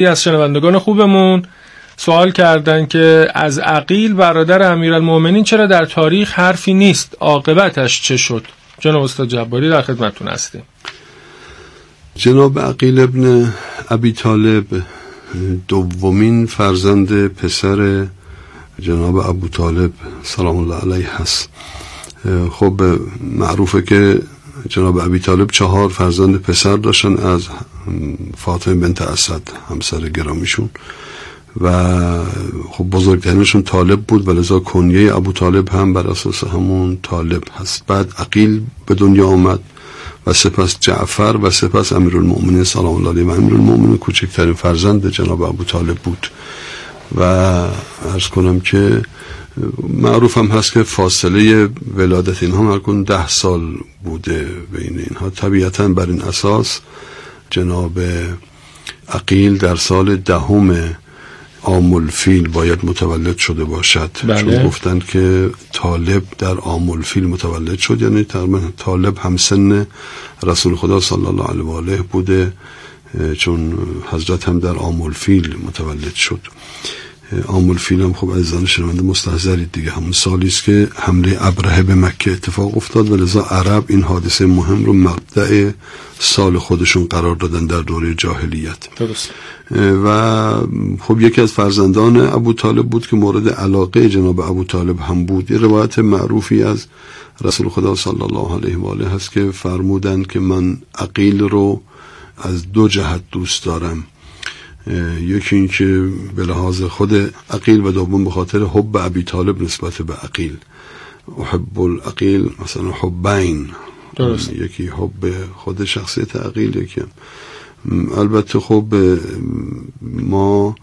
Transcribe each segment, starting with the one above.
از شنوندگان خوبمون سوال کردن که از عقیل برادر امیرالمؤمنین چرا در تاریخ حرفی نیست؟ عاقبتش چه شد؟ جناب استاد جباری در خدمتتون هستیم. جناب عقیل ابن ابی طالب دومین فرزند پسر جناب ابو طالب سلام الله علیه هست خب معروفه که جناب ابی طالب چهار فرزند پسر داشتن از فاطمه بنت اسد همسر گرامیشون. و خب بزرگترینشون طالب بود و لذا کنیه ابو طالب هم بر اساس همون طالب هست. بعد عقیل به دنیا آمد و سپس جعفر و سپس امیرالمؤمنین. سلام الله علیه و امیرالمؤمنین. کوچکترین فرزند جناب ابو طالب بود. و ارز کنم که معروف هم هست که فاصله ولادت اینها مرکن ده سال بوده بین اینها. طبیعتا بر این اساس جناب عقیل در سال دهم آمول فیل باید متولد شده باشد. بله. چون گفتند که طالب در آمول فیل متولد شد یعنی طالب همسن رسول خدا صلی الله علیه و آله بوده چون حضرت هم در آمول فیل متولد شد. آمول فیل هم خب عزیزان شنونده مستحضرید دیگه. همون سالی است که حمله ابرهه به مکه اتفاق افتاد و لذا عرب این حادثه مهم رو مبدع سال خودشون قرار دادن در دوره جاهلیت. درست. و خب یکی از فرزندان ابو طالب بود که مورد علاقه جناب ابو طالب هم بود. یه روایت معروفی از رسول خدا صلی الله علیه و آله هست که فرمودند که من عقیل رو از دو جهت دوست دارم. یکی اینکه به لحاظ خود عقیل و دوم به خاطر حب ابی طالب نسبت به عقیل. حب العقیل مثلا حبین. درست. یکی حب خود شخصیت عقیل یکی البته خب ما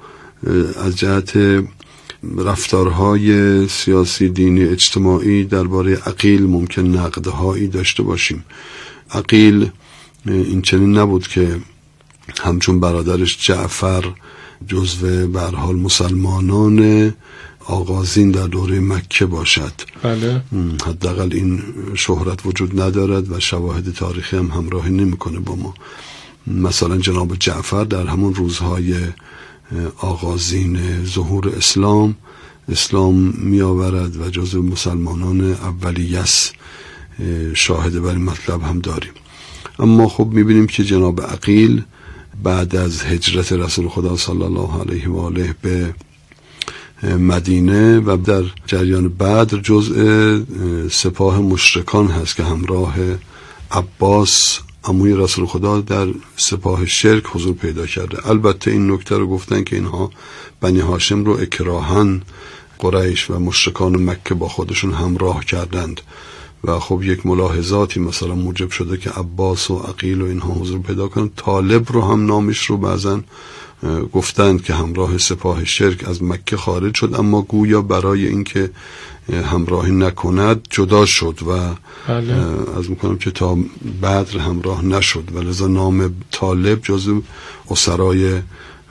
از جهت رفتارهای سیاسی دینی اجتماعی درباره عقیل ممکن نقدهایی داشته باشیم. عقیل این چنین نبود که همچون برادرش جعفر جزو برحال مسلمانان آغازین در دوره مکه باشد. بله. حداقل این شهرت وجود ندارد و شواهد تاریخی هم همراهی نمی‌کنه با ما. مثلا جناب جعفر در همون روزهای آغازین ظهور اسلام اسلام می آورد و جزو مسلمانان اولیس شاهد بر مطلب هم داریم. اما خب می‌بینیم که جناب عقیل بعد از هجرت رسول خدا صلی الله علیه و آله به مدینه و در جریان بعد جزء سپاه مشرکان هست که همراه عباس عموی رسول خدا در سپاه شرک حضور پیدا کرده. البته این نکته رو گفتن که اینها بنی هاشم رو اکراهن قریش و مشرکان مکه با خودشون همراه کردند. و خب یک ملاحظاتی مثلا موجب شده که عباس و عقیل و اینها حضور پیدا کنند طالب رو هم نامش رو بعضا گفتند که همراه سپاه شرک از مکه خارج شد اما گویا برای اینکه همراهی نکند جدا شد و بله. از می‌کنم که تا بدر همراه نشد. و لذا نام طالب جزو اسرای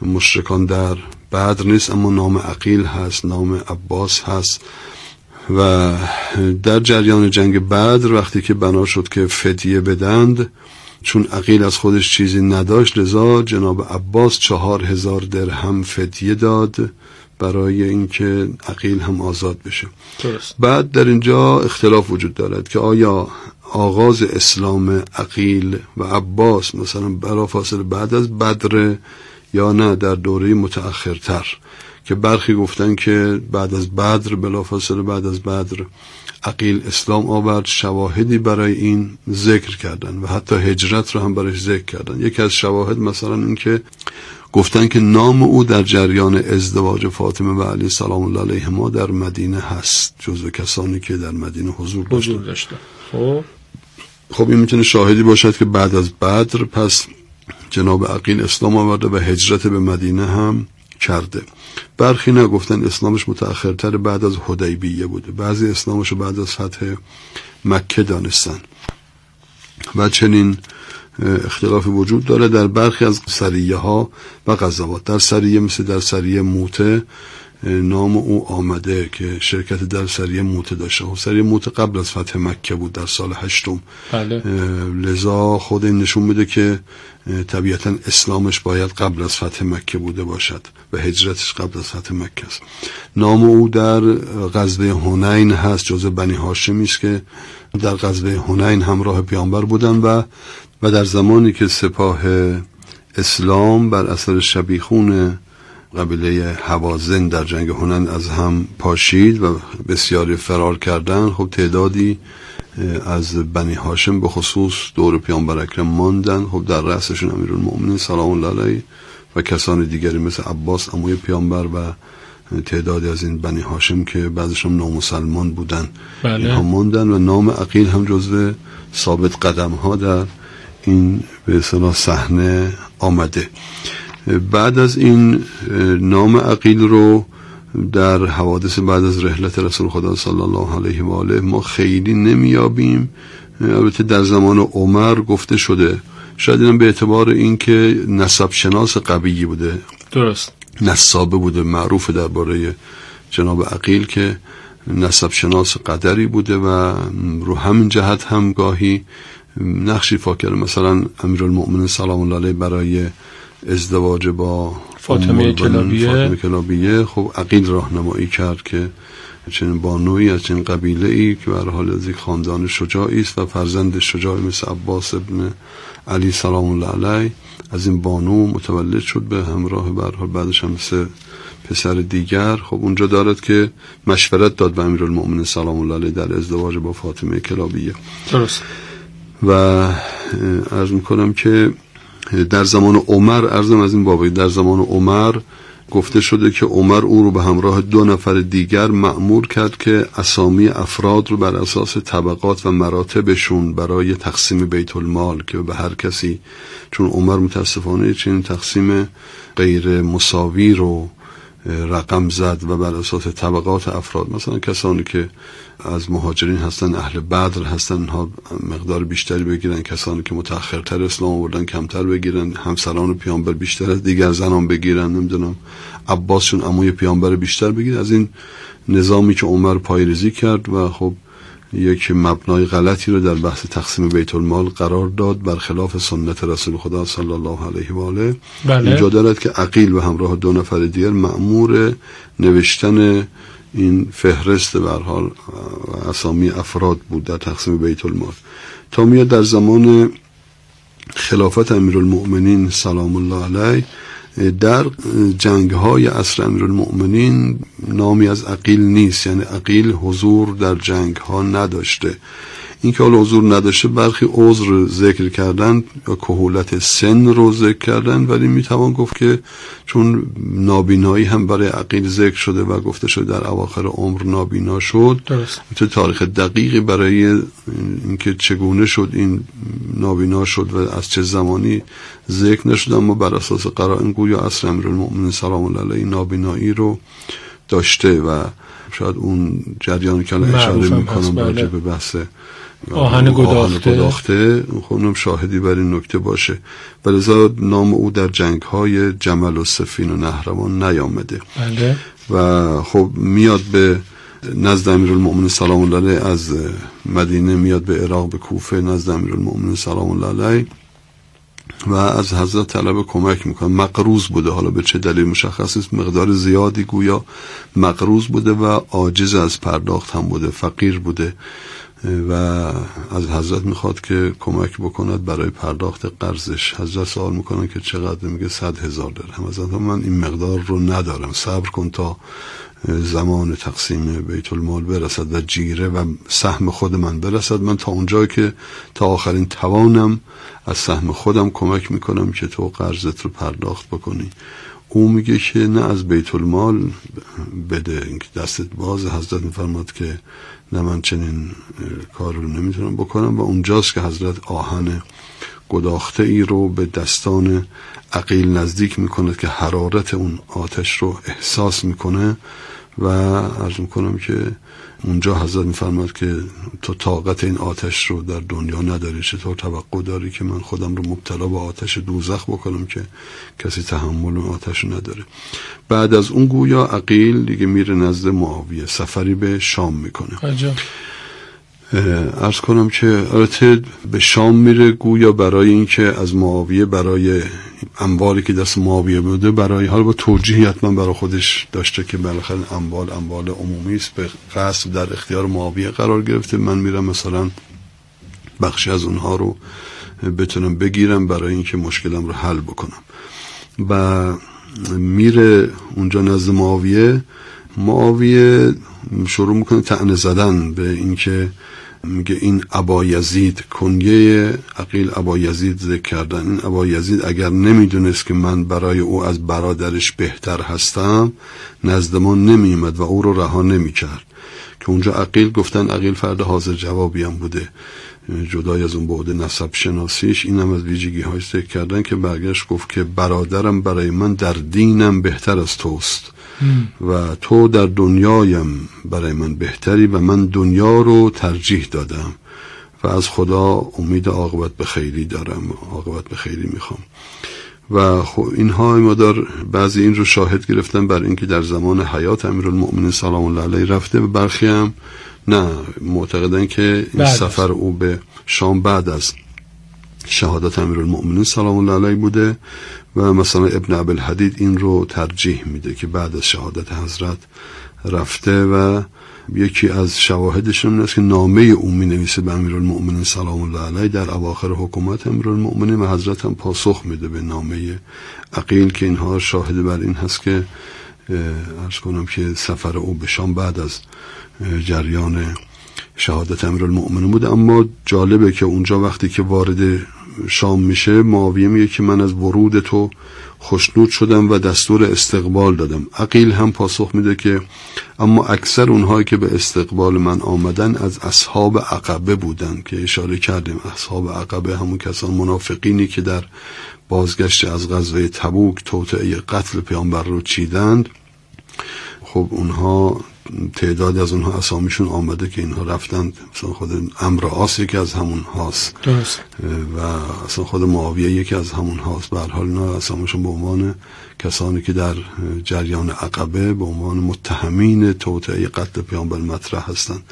مشرکان در بدر نیست اما نام عقیل هست نام عباس هست. و در جریان جنگ بدر وقتی که بنا شد که فدیه بدند چون عقیل از خودش چیزی نداشت لذا جناب عباس چهار هزار درهم فدیه داد برای اینکه عقیل هم آزاد بشه. درست. بعد در اینجا اختلاف وجود دارد که آیا آغاز اسلام عقیل و عباس مثلا برا فاصله بعد از بدر یا نه در دوره متأخرتر. که برخی گفتن که بعد از بدر بلافاصله بعد از بدر عقیل اسلام آورد شواهدی برای این ذکر کردن و حتی هجرت رو هم برایش ذکر کردن. یکی از شواهد مثلا این که گفتن که نام او در جریان ازدواج فاطمه و علی سلام الله علیهما در مدینه هست جزو کسانی که در مدینه حضور داشتن. داشته خب. خب این می‌تونه شاهدی باشد که بعد از بدر پس جناب عقیل اسلام آورده و هجرت به مدینه هم کرده. برخی نگفتن اسلامش متأخرتر بعد از حدیبیه بوده. بعضی اسلامش بعد از فتح مکه دانستن. و چنین اختلاف وجود داره در برخی از سریه ها و غزوات. در سریه مثل در سریه موته نام او آمده که شرکت در سریه موت داشته. خب موت قبل از فتح مکه بود در سال هشتم. بله. لذا خود این نشون میده که طبیعتا اسلامش باید قبل از فتح مکه بوده باشد و هجرتش قبل از فتح مکه است. نام او در غزوه هنین هست جزء بنی هاشمی است که در غزوه هنین همراه پیامبر بودن و و در زمانی که سپاه اسلام بر اثر شبیخون قبیله حوازن در جنگ هنن از هم پاشید و بسیاری فرار کردن. خب تعدادی از بنی هاشم به خصوص دور پیامبر اکرم ماندن. خب در رأسشون امیرالمؤمنین سلام الله علیه و کسان دیگری مثل عباس اموی پیامبر و تعدادی از این بنی هاشم که بعضشون نامسلمان بودن. بله. اینها ماندن و نام عقیل هم جزو ثابت قدم ها در این به اصطلاح صحنه آمده. بعد از این نام عقیل رو در حوادث بعد از رحلت رسول خدا صلی الله علیه و آله ما خیلی نمیابیم البته در زمان عمر گفته شده. شاید اینم به اعتبار اینکه نسب شناس قوی بوده. درست. نصابه بوده معروف درباره جناب عقیل که نسب شناس قدری بوده و رو همین جهت هم گاهی نقشی فاکر مثلا امیرالمؤمنین سلام الله علیه برای ازدواج با فاطمه کلابیه. فاطمه کلابیه. خب عقیل راهنمایی کرد که چنین بانوی از چنین قبیله ای که بر حال از یک خاندان شجاعی است و فرزند شجاعی مثل عباس ابن علی سلام الله علیه. از این بانو متولد شد به همراه به حال بعدش هم مثل پسر دیگر. خب اونجا دارد که مشورت داد به امیرالمؤمنین سلام الله علیه در ازدواج با فاطمه کلابیه. درست. و عرض می‌کنم که در زمان عمر ارزم از این بابی در زمان عمر گفته شده که عمر او رو به همراه دو نفر دیگر مأمور کرد که اسامی افراد رو بر اساس طبقات و مراتبشون برای تقسیم بیت المال که به هر کسی چون عمر متاسفانه چنین تقسیم غیر مساوی رو رقم زد و بر اساس طبقات افراد مثلا کسانی که از مهاجرین هستن اهل بدر هستن ها مقدار بیشتری بگیرن کسانی که متأخرتر اسلام آوردن کمتر بگیرن همسران پیامبر بیشتر از دیگر زنان بگیرن نمی‌دونم. عباسشون اموی پیامبر بیشتر بگیر از این نظامی که عمر پایریزی کرد و خب یک مبنای غلطی رو در بحث تقسیم بیت المال قرار داد برخلاف سنت رسول خدا صلی الله علیه و آله. بله. اینجا دارد که عقیل و همراه دو نفر دیگر مأمور نوشتن این فهرست به حال اسامی افراد بود در تقسیم بیت المال. تا میاد در زمان خلافت امیرالمؤمنین سلام الله علیه در جنگ های اصر المؤمنین نامی از عقیل نیست یعنی عقیل حضور در جنگ ها نداشته. این که حالا حضور نداشته برخی عذر ذکر کردن یا کهولت سن رو ذکر کردن ولی می‌توان گفت که چون نابینایی هم برای عقیل ذکر شده و گفته شده در اواخر عمر نابینا شد درست تاریخ دقیقی برای اینکه چگونه شد این نابینا شد و از چه زمانی ذکر نشد اما بر اساس قرائن گویا اصر امیرالمؤمنین سلام الله علیه نابینایی رو داشته و شاید اون جریانی که الان اشاره می‌کنم هست، بله. راجع به بحث آهن گداخته. گداخته. خب شاهدی بر این نکته باشه. ولذا نام او در جنگ های جمل و سفین و نهروان نیامده. بله. و خب میاد به نزد امیرالمؤمنین سلام الله علیه از مدینه میاد به عراق به کوفه نزد امیرالمؤمنین سلام الله علیه. و از حضرت طلب کمک می‌کنه. مقروض بوده. حالا به چه دلیل مشخص است مقدار زیادی گویا مقروض بوده و عاجز از پرداخت هم بوده. فقیر بوده. و از حضرت می‌خواد که کمک بکند برای پرداخت قرضش. حضرت سوال می‌کنه که چقدر؟ میگه صد هزار درهم. حضرت من این مقدار رو ندارم. صبر کن تا زمان تقسیم بیت المال برسد و جیره و سهم خود من برسد. من تا اونجایی که تا آخرین توانم از سهم خودم کمک می‌کنم که تو قرضت رو پرداخت بکنی. او میگه که نه از بیت المال بده دستت باز. حضرت میفرماد که نه من چنین کار رو نمی‌تونم بکنم. و اونجاست که حضرت آهن گداخته ای رو به دستان عقیل نزدیک می‌کنه که حرارت اون آتش رو احساس می‌کنه. و عرض می‌کنم که اونجا حضرت میفرماد که تو طاقت این آتش رو در دنیا نداری چطور توقع داری که من خودم رو مبتلا به آتش دوزخ بکنم که کسی تحمل اون آتش رو نداره؟ بعد از اون گویا عقیل دیگه میره نزد معاویه سفری به شام می‌کنه. ارز کنم که البته به شام میره گویا برای اینکه از معاویه برای اموالی که دست معاویه بوده برای حال با توجیهی حتما برای خودش داشته که بالاخره اموال اموال عمومی است. به قصد در اختیار معاویه قرار گرفته. من میرم مثلا بخشی از اونها رو بتونم بگیرم برای اینکه مشکلم رو حل بکنم. و میره اونجا نزد معاویه. معاویه شروع می‌کنه تعنه زدن به اینکه میگه این ابا یزید کنگه عقیل ابا یزید ذکر کردن. این ابا یزید اگر نمی‌دونست که من برای او از برادرش بهتر هستم نزد ما نمیمد و او رو رها نمی‌کرد. که اونجا عقیل گفتن عقیل فرد حاضر جوابی هم بوده. جدای از اون بعد نسب شناسیش این هم از ویژگی های ذکر کردن که برگشت گفت که برادرم برای من در دینم بهتر از توست. و تو در دنیایم برای من بهتری و من دنیا رو ترجیح دادم و از خدا امید عاقبت به خیری دارم عاقبت به خیری می‌خوام. و خب اینها مادر بعضی این رو شاهد گرفتن بر اینکه در زمان حیات امیرالمؤمنین سلام الله علیه رفته و برخی هم نه معتقدن که این سفر او به شام بعد از شهادت امیرالمؤمنین سلام الله علیه بوده. و مثلا ابن عبدالحدید این رو ترجیح میده که بعد از شهادت حضرت رفته و یکی از شواهدش این است که نامه او می نویسه به امیرالمؤمنین سلام الله علیه در اواخر حکومت امیرالمؤمنین و حضرت هم پاسخ میده به نامه عقیل که اینها شاهد بر این هست که ارز کنم که سفر او به شام بعد از جریان شهادت امیرالمؤمنین بود اما جالبه که اونجا وقتی که وارد شام میشه معاویه میگه که من از ورود تو خوشنود شدم و دستور استقبال دادم. عقیل هم پاسخ میده که اما اکثر اونهایی که به استقبال من آمدن از اصحاب عقبه بودن که اشاره کردیم. اصحاب عقبه همون کسان منافقینی که در بازگشت از غزوه تبوک توطعه قتل پیامبر رو چیدند. خب اونها تعداد از اونها اسامیشون آمده که اینها رفتند. مثلا خود امر آس یکی از همون هاست. درست. و اصلا خود معاویه یکی از همون هاست. به حال اینا اسامیشون به عنوان کسانی که در جریان عقبه به عنوان متهمین توطعه قتل پیامبر مطرح هستند.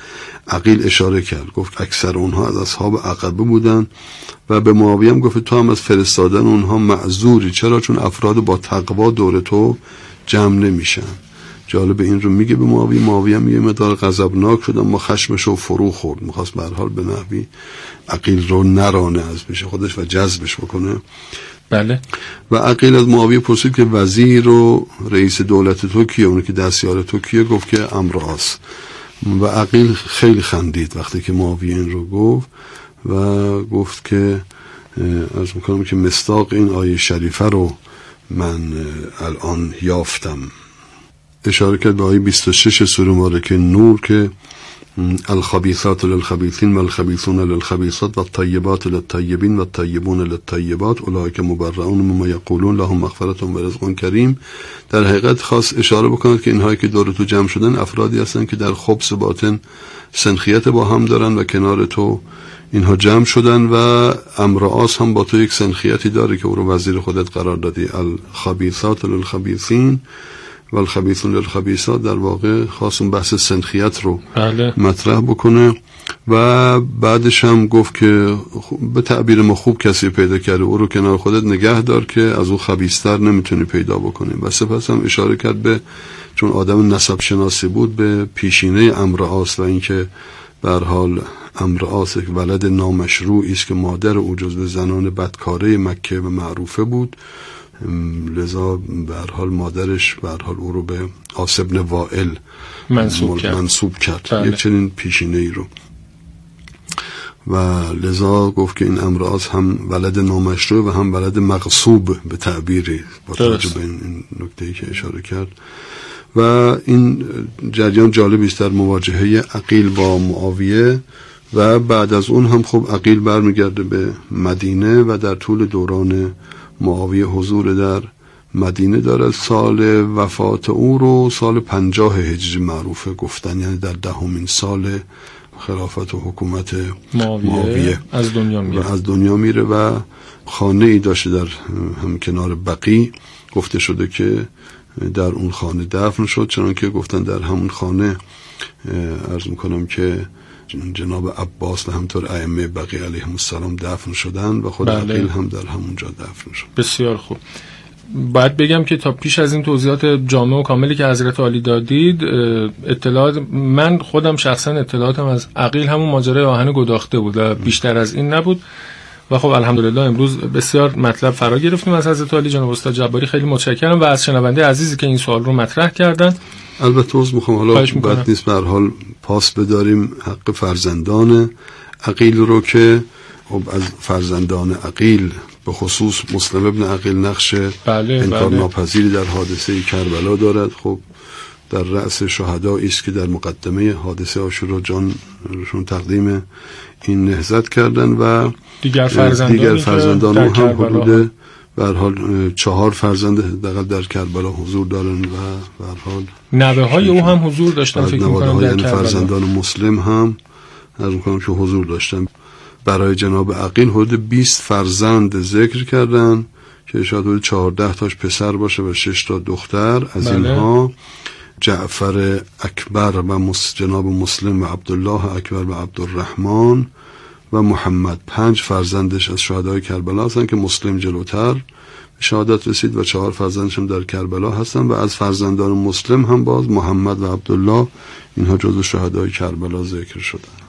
عقیل اشاره کرد. گفت اکثر اونها از اصحاب عقبه بودن و به معاویه هم گفت تو هم از فرستادن اونها معذوری. چرا؟ چون افراد با تقوا دور تو جمع نمیشن. جالب این رو میگه به معاویه. معاویه هم یه مدار غضبناک شد اما خشمش رو فرو خورد. می‌خواست به حال به نحوی عقیل رو نرانه از پیش خودش و جذبش بکنه. بله. و عقیل از معاویه پرسید که وزیر و رئیس دولت تو کیه؟ اونی که دستیار تو کیه؟ گفت که امراس و عقیل خیلی خندید وقتی که معاویه این رو گفت و گفت که از می‌کنم که مستاق این آیه شریفه رو من الان یافتم. اشاره کرد به آیه 26 سوره که نور که الخبیثات للخبیثین و الخبیثون للخبیثات و الطیبات للطیبین و الطیبون للطیبات که مبرعون مما یقولون لهم مغفرت و رزق کریم. در حقیقت خاص اشاره بکنند که اینهایی که دور تو جمع شدن افرادی هستند که در خبس باطن سنخیت با هم دارن و کنار تو اینها جمع شدن و امرآس هم با تو یک سنخیتی داره که او رو وزیر خودت قرار دادی. الخبیثات للخبیثین. و الخبیثون للخبیثات در واقع خواست اون بحث سنخیت رو بله. مطرح بکنه و بعدش هم گفت که به تعبیر ما خوب کسی پیدا کرده. او رو کنار خودت نگه دار که از او خبیستر نمی‌تونی پیدا بکنی. و سپس هم اشاره کرد به چون آدم نسب شناسی بود به پیشینه امر آس و اینکه بر حال امر آس یک ولد نامشروعی است که مادر او جزو زنان بدکاره مکه و معروفه بود. لذا به حال مادرش به حال او رو به آسبن وائل منصوب کرد, منصوب کرد. بله. یک چنین پیشینه ای رو و لذا گفت که این امراض هم ولد نامشروع و هم ولد مغصوب به تعبیری با توجه به این نکته ای که اشاره کرد و این جریان جالبی است در مواجهه عقیل با معاویه و بعد از اون هم خب عقیل برمیگرده به مدینه و در طول دوران معاویه حضور در مدینه دارد. سال وفات او رو سال پنجاه هجری معروفه گفتن یعنی در دهمین سال خلافت و حکومت معاویه, از دنیا میره. و از دنیا میره و خانه ای داشته در هم کنار بقی. گفته شده که در اون خانه دفن شد چون که گفتن در همون خانه ارز می‌کنم که جناب عباس و همطور ائمه بقی علیهم السلام دفن شدن و خود بله. عقیل هم در همونجا دفن شد. بسیار خوب. باید بگم که تا پیش از این توضیحات جامع و کاملی که حضرت عالی دادید اطلاعات من خودم شخصا اطلاعاتم از عقیل همون ماجرای آهن گداخته بود و بیشتر از این نبود. و خب الحمدلله امروز بسیار مطلب فرا گرفتیم از حضرت عالی جناب استاد جباری. خیلی متشکرم و از شنونده عزیزی که این سوال رو مطرح کردن. البته عذر می‌خوام. حالا. بد نیست به حال پاس بداریم. حق فرزندان عقیل رو که خب از فرزندان عقیل به خصوص مسلم ابن عقیل نقش بله، انکار بله. ناپذیری در حادثه کربلا دارد. خب در رأس شهدایی است که در مقدمه حادثه آشورا جانشون تقدیم این نهزت کردن و دیگر فرزندانی دیگر فرزندان هم حدود به هر حال چهار فرزند دقیقا در کربلا حضور دارن و به هر حال نوه های او هم حضور داشتن فکر می‌کنم در یعنی کربلا. فرزندان مسلم هم از می‌کنم که حضور داشتن. برای جناب عقیل حدود 20 فرزند ذکر کردن که شاید حدود 14 تاش پسر باشه و 6 تا دختر. از بله. اینها جعفر اکبر و مس- جناب مسلم و عبدالله اکبر و عبدالرحمن و محمد. پنج فرزندش از شهدای کربلا هستن که مسلم جلوتر به شهادت رسید و چهار فرزندش هم در کربلا هستن و از فرزندان مسلم هم باز محمد و عبدالله اینها جزو شهدای کربلا ذکر شدن.